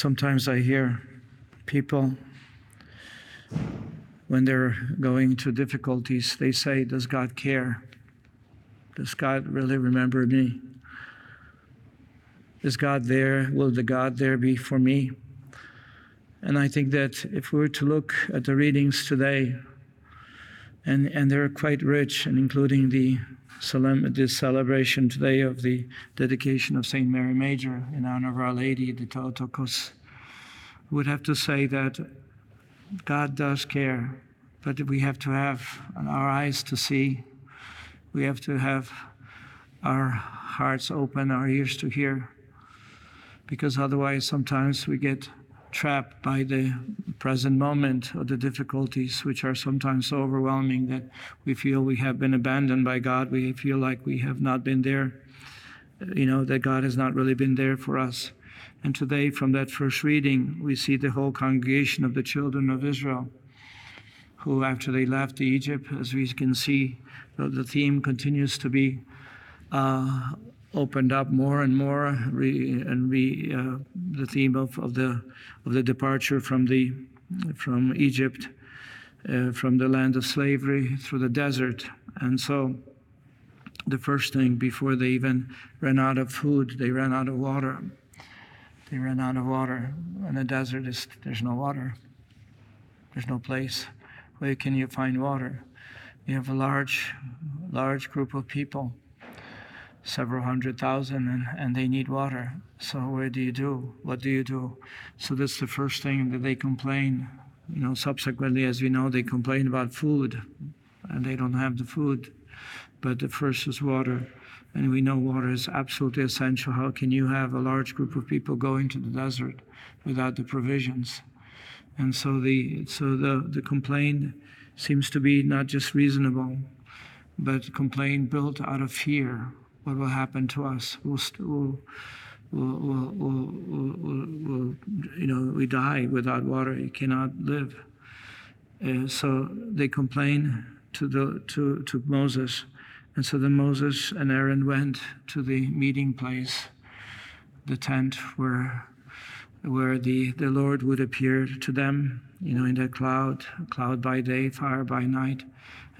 Sometimes I hear people, when they're going through difficulties, they say, Does God care? Does God really remember me? Is God there? Will the God there be for me? And I think that if we were to look at the readings today, and, and they're quite rich, and including the this celebration today of the dedication of St. Mary Major in honor of Our Lady, the Theotokos, would have to say that God does care, but we have to have our eyes to see. We have to have our hearts open, our ears to hear, because otherwise sometimes we get trapped by the present moment or the difficulties, which are sometimes so overwhelming that we feel we have been abandoned by God. We feel like we have not been there, you know, that God has not really been there for us. And today, from that first reading, we see the whole congregation of the children of Israel, who, after they left Egypt, as we can see, the theme continues to be uh, opened up more and more, re, and re, uh, the theme of, of the of the departure from the from Egypt, uh, from the land of slavery through the desert, and so the first thing before they even ran out of food, they ran out of water. They ran out of water. In the desert, is, there's no water. There's no place. Where can you find water? You have a large, large group of people several hundred thousand and, and they need water. So what do you do? What do you do? So that's the first thing that they complain. You know, subsequently, as we know, they complain about food and they don't have the food. But the first is water. And we know water is absolutely essential. How can you have a large group of people going to the desert without the provisions? And so the so the, the complaint seems to be not just reasonable, but complaint built out of fear what will happen to us. We'll, we'll, we'll, we'll, you know, we die without water. You cannot live. Uh, so they complain to, the, to, to Moses. And so then Moses and Aaron went to the meeting place, the tent where, where the, the Lord would appear to them, you know, in the cloud, cloud by day, fire by night.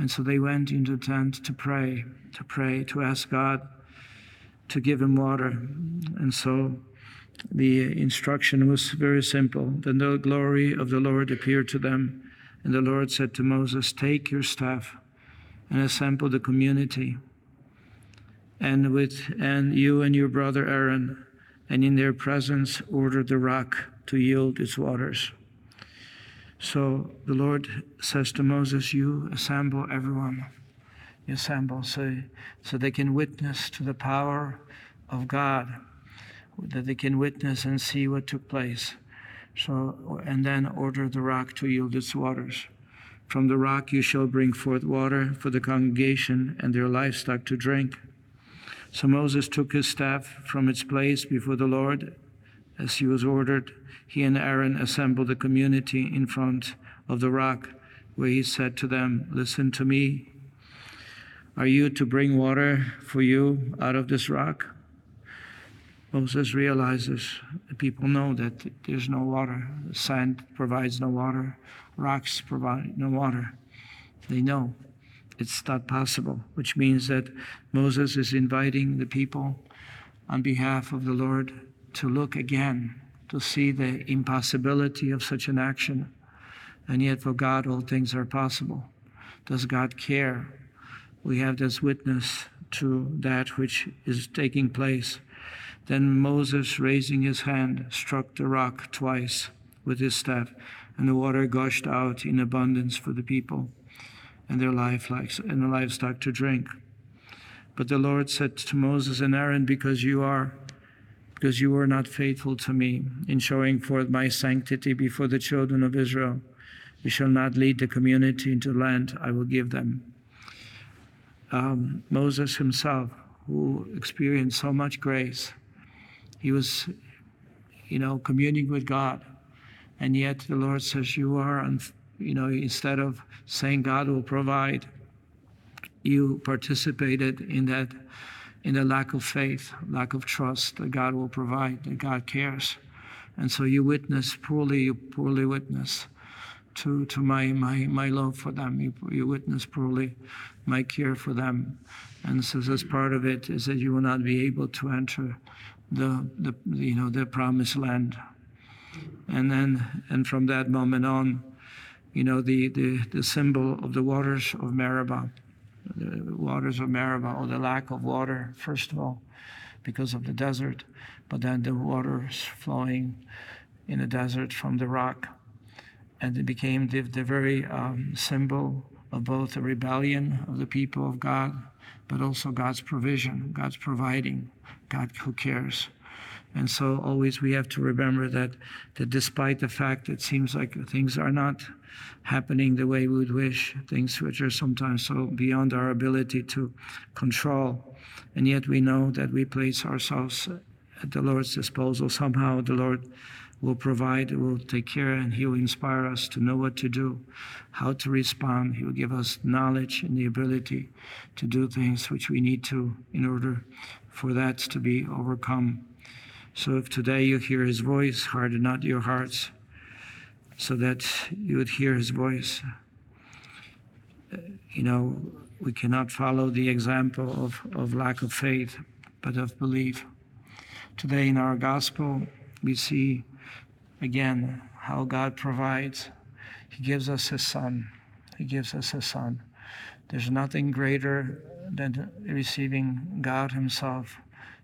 And so they went into the tent to pray, to pray, to ask God to give him water. And so the instruction was very simple. Then the glory of the Lord appeared to them. And the Lord said to Moses, Take your staff and assemble the community. And with and you and your brother Aaron, and in their presence order the rock to yield its waters. So the Lord says to Moses, You assemble everyone. You assemble so, so they can witness to the power of God, that they can witness and see what took place. So, and then order the rock to yield its waters. From the rock you shall bring forth water for the congregation and their livestock to drink. So Moses took his staff from its place before the Lord as he was ordered, he and Aaron assembled the community in front of the rock, where he said to them, Listen to me. Are you to bring water for you out of this rock? Moses realizes the people know that there's no water. The sand provides no water, rocks provide no water. They know it's not possible, which means that Moses is inviting the people on behalf of the Lord to look again, to see the impossibility of such an action. And yet, for God, all things are possible. Does God care? We have this witness to that which is taking place. Then Moses, raising his hand, struck the rock twice with his staff, and the water gushed out in abundance for the people and their lifelike and the livestock to drink. But the Lord said to Moses and Aaron, Because you are because you were not faithful to me in showing forth my sanctity before the children of Israel. You shall not lead the community into land I will give them. Um, Moses himself, who experienced so much grace, he was, you know, communing with God. And yet the Lord says, You are, you know, instead of saying God will provide, you participated in that in the lack of faith, lack of trust that God will provide, that God cares. And so you witness poorly, you poorly witness to, to my, my, my love for them. You, you witness poorly my care for them. And so as part of it is that you will not be able to enter the, the you know the promised land. And then and from that moment on, you know, the, the, the symbol of the waters of Meribah, the waters of Meribah, or the lack of water, first of all, because of the desert, but then the waters flowing in the desert from the rock. And it became the, the very um, symbol of both the rebellion of the people of God, but also God's provision, God's providing, God who cares. And so always we have to remember that, that despite the fact it seems like things are not happening the way we would wish, things which are sometimes so beyond our ability to control, and yet we know that we place ourselves at the Lord's disposal. Somehow the Lord will provide, will take care, and He will inspire us to know what to do, how to respond. He will give us knowledge and the ability to do things which we need to in order for that to be overcome. So if today you hear His voice, harden not your hearts, so that you would hear His voice. Uh, you know, we cannot follow the example of, of lack of faith, but of belief. Today in our gospel, we see again how God provides. He gives us His Son. He gives us His Son. There's nothing greater than receiving God Himself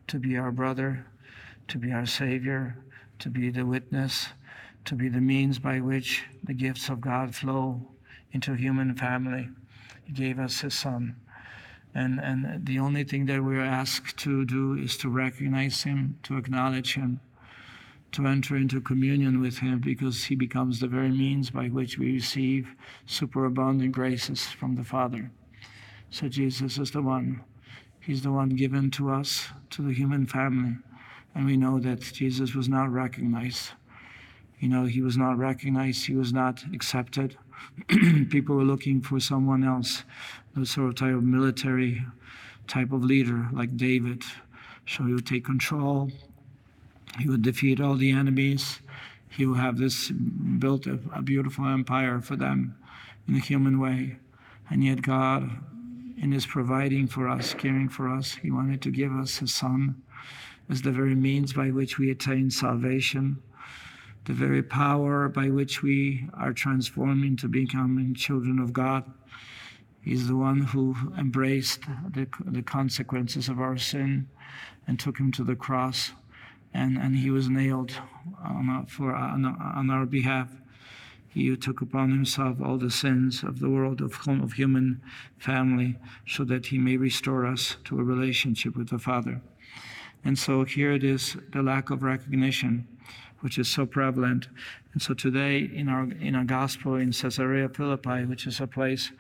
to be our brother, to be our Savior, to be the witness, to be the means by which the gifts of God flow into human family. He gave us His Son. And, and the only thing that we're asked to do is to recognize Him, to acknowledge Him, to enter into communion with Him because He becomes the very means by which we receive superabundant graces from the Father. So Jesus is the one. He's the one given to us, to the human family. And we know that Jesus was not recognized. You know, he was not recognized, he was not accepted. People were looking for someone else, a sort of type of military type of leader like David. So he would take control, he would defeat all the enemies. He would have this built a, a beautiful empire for them in a human way. And yet, God, in His providing for us, caring for us, He wanted to give us His Son as the very means by which we attain salvation, the very power by which we are transformed into becoming children of God. He's the one who embraced the, the consequences of our sin and took him to the cross and, and he was nailed on our, for, on, on our behalf. He took upon himself all the sins of the world, of, of human family, so that he may restore us to a relationship with the Father. And so here it is the lack of recognition, which is so prevalent. And so today in our in our gospel in Caesarea Philippi, which is a place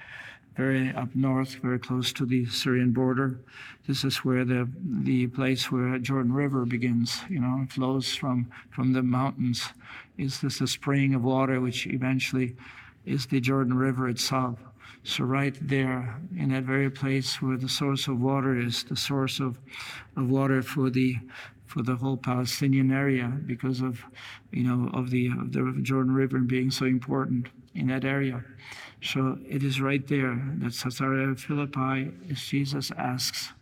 very up north, very close to the Syrian border. This is where the the place where Jordan River begins. You know, flows from from the mountains. Is this a spring of water which eventually is the Jordan River itself? So right there, in that very place where the source of water is, the source of of water for the for the whole Palestinian area because of you know of the of the Jordan River being so important in that area. So it is right there that Caesarea Philippi, as Jesus asks,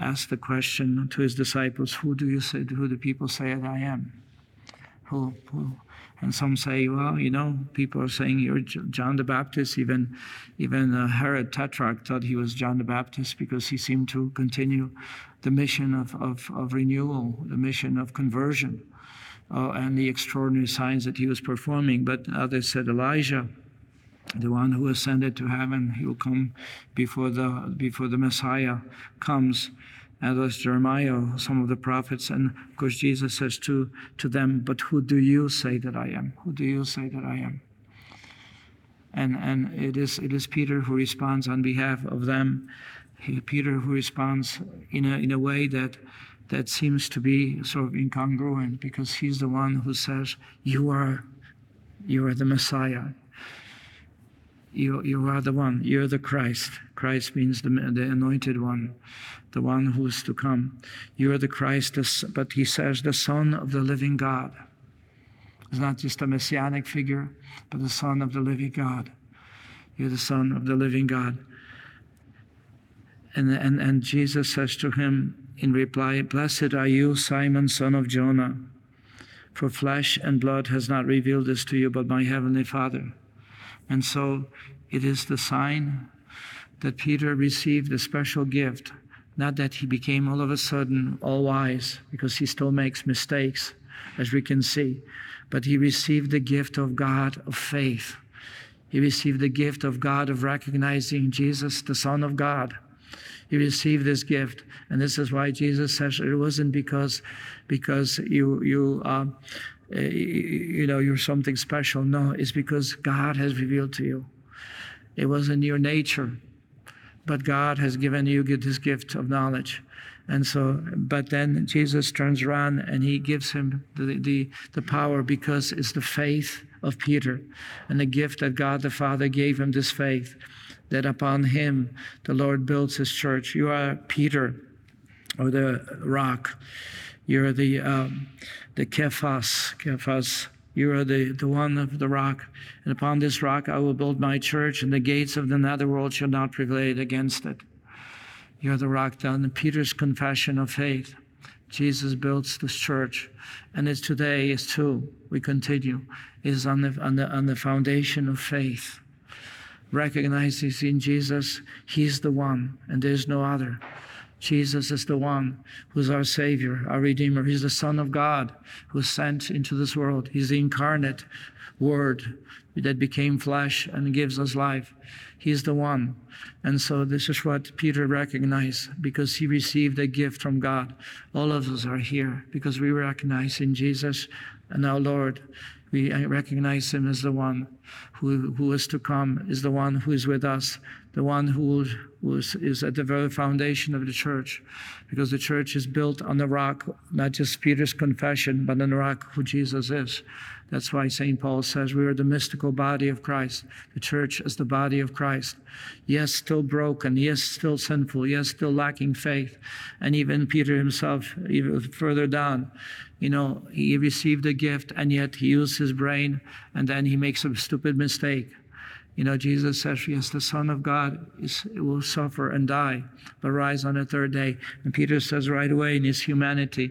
asks the question to his disciples, Who do you say, who do the people say that I am? Who, who? And some say, well, you know, people are saying you're John the Baptist. Even, even uh, Herod Tetrarch thought he was John the Baptist because he seemed to continue the mission of, of, of renewal, the mission of conversion, uh, and the extraordinary signs that he was performing. But others said Elijah the one who ascended to heaven he will come before the before the messiah comes and as jeremiah some of the prophets and of course jesus says to to them but who do you say that i am? Who do you say that i am? And and it is it is peter who responds on behalf of them. He, peter who responds in a in a way that that seems to be sort of incongruent because he's the one who says you are you are the messiah you, you are the one. You're the Christ. Christ means the, the anointed one, the one who is to come. You're the Christ, but he says, the Son of the living God. It's not just a messianic figure, but the Son of the living God. You're the Son of the living God. And, and, and Jesus says to him in reply, Blessed are you, Simon, son of Jonah, for flesh and blood has not revealed this to you, but my heavenly Father. And so it is the sign that Peter received a special gift. Not that he became all of a sudden all wise, because he still makes mistakes, as we can see, but he received the gift of God of faith. He received the gift of God of recognizing Jesus, the Son of God. He received this gift, and this is why Jesus says it wasn't because, because you you uh, Uh, you know you're something special. No, it's because God has revealed to you. It wasn't your nature, but God has given you this gift of knowledge. And so, but then Jesus turns around and he gives him the, the, the power because it's the faith of Peter and the gift that God the Father gave him this faith that upon him the Lord builds his church. You are Peter or the rock. You're the, um, the Kephas, Kephas. You are the, the one of the rock. And upon this rock I will build my church, and the gates of the netherworld shall not prevail against it. You're the rock down in Peter's confession of faith. Jesus builds this church, and it's today is too. We continue is on the on the on the foundation of faith. Recognizes in Jesus, He's the one, and there's no other. Jesus is the one who's our Savior, our Redeemer. He's the Son of God who was sent into this world. He's the incarnate Word that became flesh and gives us life. He's the one. And so this is what Peter recognized because he received a gift from God. All of us are here because we recognize in Jesus and our Lord. We recognize him as the one who, who is to come, is the one who is with us, the one who, who is, is at the very foundation of the church. Because the church is built on the rock, not just Peter's confession, but on the rock who Jesus is. That's why St. Paul says we are the mystical body of Christ. The church is the body of Christ. Yes, still broken. Yes, still sinful. Yes, still lacking faith. And even Peter himself, even further down, you know, he received a gift and yet he used his brain and then he makes a stupid mistake. You know, Jesus says, yes, the Son of God is, will suffer and die, but rise on the third day. And Peter says right away in his humanity,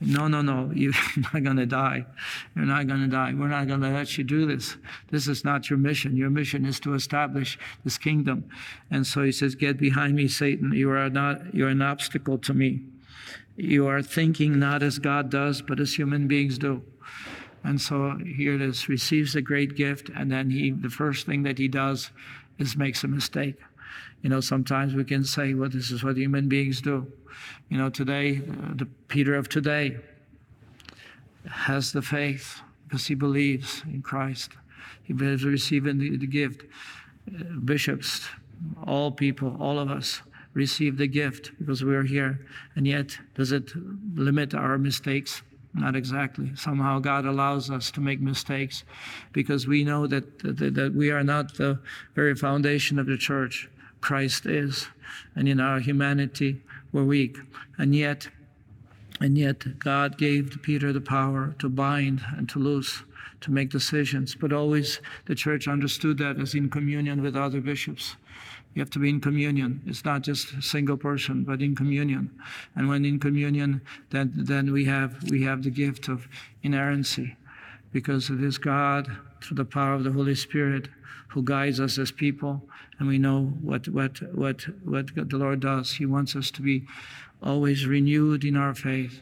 no, no, no, you're not going to die. You're not going to die. We're not going to let you do this. This is not your mission. Your mission is to establish this kingdom. And so he says, Get behind me, Satan. You are not, you're an obstacle to me. You are thinking not as God does, but as human beings do. And so here it is, receives a great gift, and then he the first thing that he does is makes a mistake. You know, sometimes we can say, well, this is what human beings do. You know, today, uh, the Peter of today has the faith because he believes in Christ. He believes receiving the, the gift. Uh, bishops, all people, all of us receive the gift because we're here. And yet, does it limit our mistakes? Not exactly. Somehow God allows us to make mistakes because we know that, that, that we are not the very foundation of the church. Christ is. And in our humanity, we're weak. And yet, and yet God gave Peter the power to bind and to loose, to make decisions. But always the church understood that as in communion with other bishops. You have to be in communion. It's not just a single person, but in communion. And when in communion, then, then we, have, we have the gift of inerrancy because it is God, through the power of the Holy Spirit, who guides us as people. And we know what, what, what, what the Lord does. He wants us to be always renewed in our faith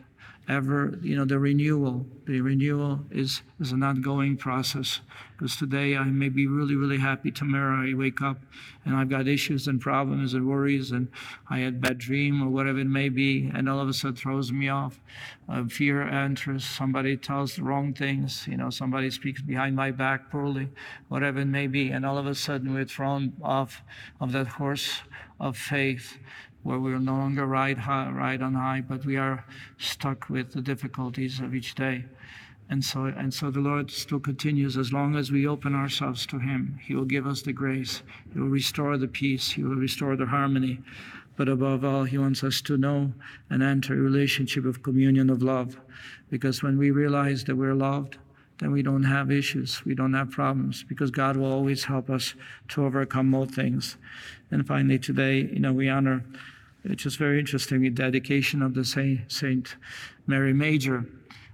ever, you know, the renewal. The renewal is, is an ongoing process. Because today I may be really, really happy. Tomorrow I wake up and I've got issues and problems and worries and I had bad dream or whatever it may be, and all of a sudden throws me off. Uh, fear enters. Somebody tells the wrong things. You know, somebody speaks behind my back poorly, whatever it may be, and all of a sudden we're thrown off of that horse of faith where we no longer ride, high, ride on high, but we are stuck with the difficulties of each day. And so, and so the Lord still continues as long as we open ourselves to Him. He will give us the grace. He will restore the peace. He will restore the harmony. But above all, He wants us to know and enter a relationship of communion of love. Because when we realize that we're loved, then we don't have issues, we don't have problems, because God will always help us to overcome all things. And finally, today, you know, we honor, it's just very interesting, the dedication of the Saint, Saint Mary Major.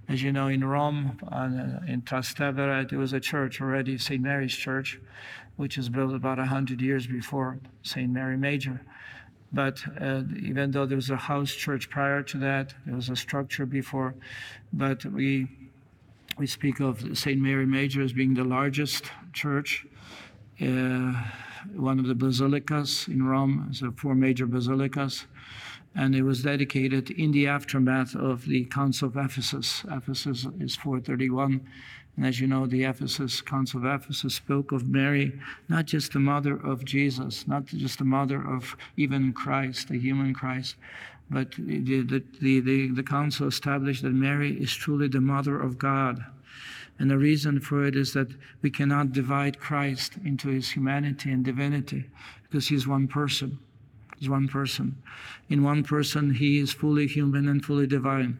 As you know, in Rome, uh, in Trastevere, there was a church already, St. Mary's Church, which was built about 100 years before St. Mary Major. But uh, even though there was a house church prior to that, there was a structure before, but we we speak of St. Mary Major as being the largest church, uh, one of the basilicas in Rome, so four major basilicas, and it was dedicated in the aftermath of the Council of Ephesus. Ephesus is 431, and as you know, the Ephesus Council of Ephesus spoke of Mary, not just the mother of Jesus, not just the mother of even Christ, the human Christ, but the, the, the, the, council established that Mary is truly the mother of God. And the reason for it is that we cannot divide Christ into his humanity and divinity because he's one person. He's one person. In one person, he is fully human and fully divine.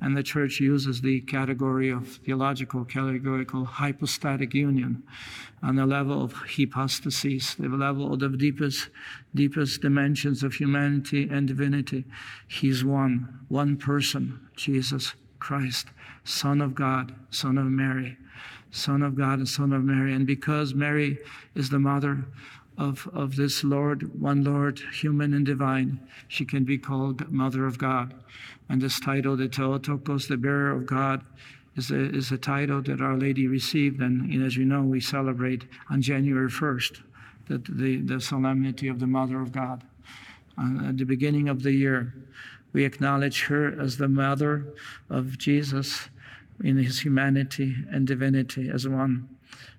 And the church uses the category of theological categorical hypostatic union on the level of hypostasis, the level of the deepest, deepest dimensions of humanity and divinity. He's one, one person, Jesus Christ, Son of God, Son of Mary, Son of God and Son of Mary. And because Mary is the mother of, of this Lord, one Lord, human and divine, she can be called Mother of God. And this title, the Theotokos, the bearer of God, is a, is a title that Our Lady received. And, and as you know, we celebrate on January 1st the, the, the solemnity of the Mother of God. Uh, at the beginning of the year, we acknowledge her as the mother of Jesus in his humanity and divinity as one.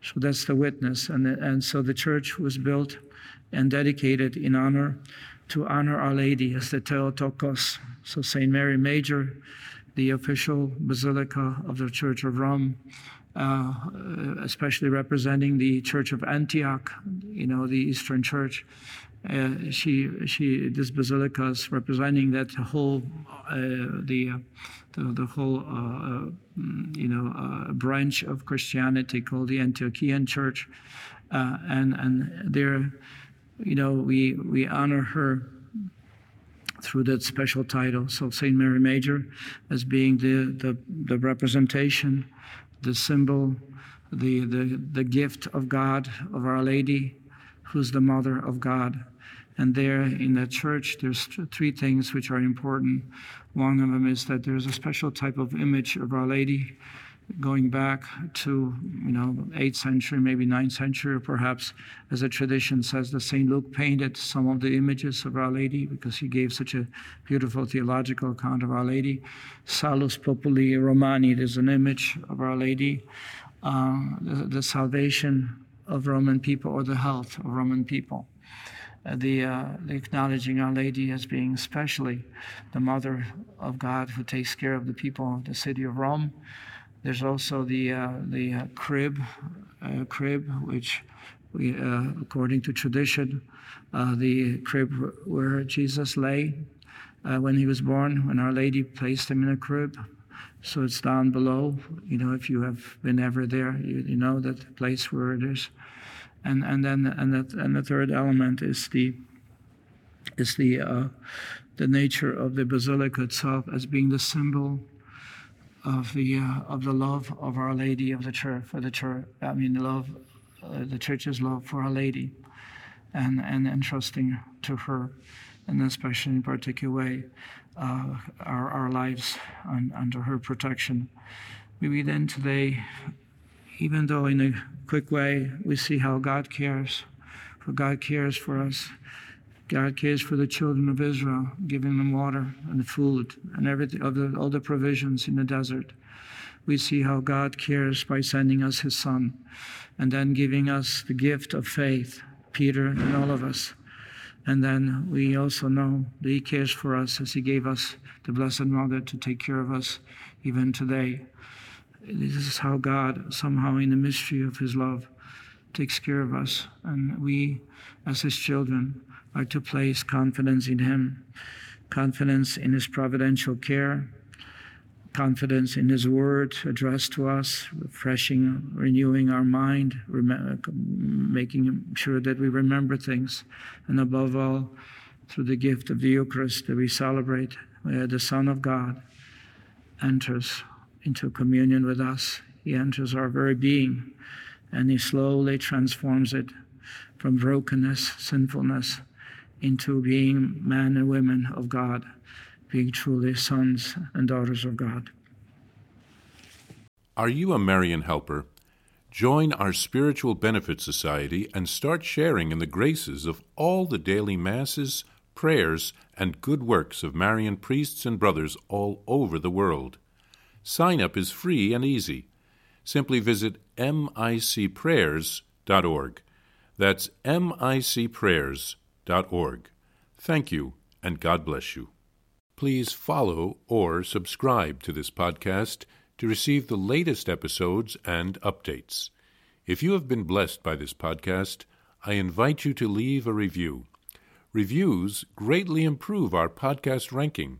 So that's the witness. And, and so the church was built and dedicated in honor to honor Our Lady as the Theotokos. So St. Mary Major, the official basilica of the Church of Rome, uh, especially representing the Church of Antioch, you know, the Eastern Church. Uh, she, she, this basilica is representing that whole, uh, the, the, the, whole, uh, uh, you know, uh, branch of Christianity called the Antiochian Church, and and there, you know, we we honor her through that special title. So Saint Mary Major, as being the the, the representation, the symbol, the, the the gift of God of Our Lady, who's the Mother of God. And there in the church, there's three things which are important. One of them is that there's a special type of image of Our Lady going back to you know 8th century maybe 9th century perhaps as a tradition says that st luke painted some of the images of our lady because he gave such a beautiful theological account of our lady salus populi romani there's an image of our lady uh, the, the salvation of roman people or the health of roman people the, uh, the, acknowledging Our Lady as being especially the Mother of God who takes care of the people of the city of Rome. There's also the uh, the uh, crib, uh, crib which, we, according to tradition, the crib where Jesus lay when he was born, when Our Lady placed him in a crib. So it's down below. You know, if you have been ever there, you, you know that place where it is and and then and that and the third element is the is the uh, the nature of the basilica itself as being the symbol of the uh, of the love of Our Lady of the Church for the church. I mean, the love, uh, the Church's love for Our Lady, and and entrusting to her, and especially in particular way, uh, our our lives un, under her protection. Maybe then today even though in a quick way we see how God cares, for God cares for us. God cares for the children of Israel, giving them water and food and everything, all the, all the provisions in the desert. We see how God cares by sending us His Son and then giving us the gift of faith, Peter and all of us. And then we also know that He cares for us as He gave us the Blessed Mother to take care of us even today. This is how God, somehow in the mystery of His love, takes care of us. And we, as His children, are to place confidence in Him, confidence in His providential care, confidence in His Word addressed to us, refreshing, renewing our mind, making sure that we remember things, and above all, through the gift of the Eucharist that we celebrate, where the Son of God enters into communion with us. He enters our very being, and He slowly transforms it from brokenness, sinfulness, into being men and women of God being truly sons and daughters of God. Are you a Marian helper? Join our Spiritual Benefit Society and start sharing in the graces of all the daily masses, prayers, and good works of Marian priests and brothers all over the world. Sign up is free and easy. Simply visit micprayers.org. That's micprayers.org. Thank you, and God bless you. Please follow or subscribe to this podcast to receive the latest episodes and updates. If you have been blessed by this podcast, I invite you to leave a review. Reviews greatly improve our podcast ranking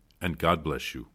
and God bless you.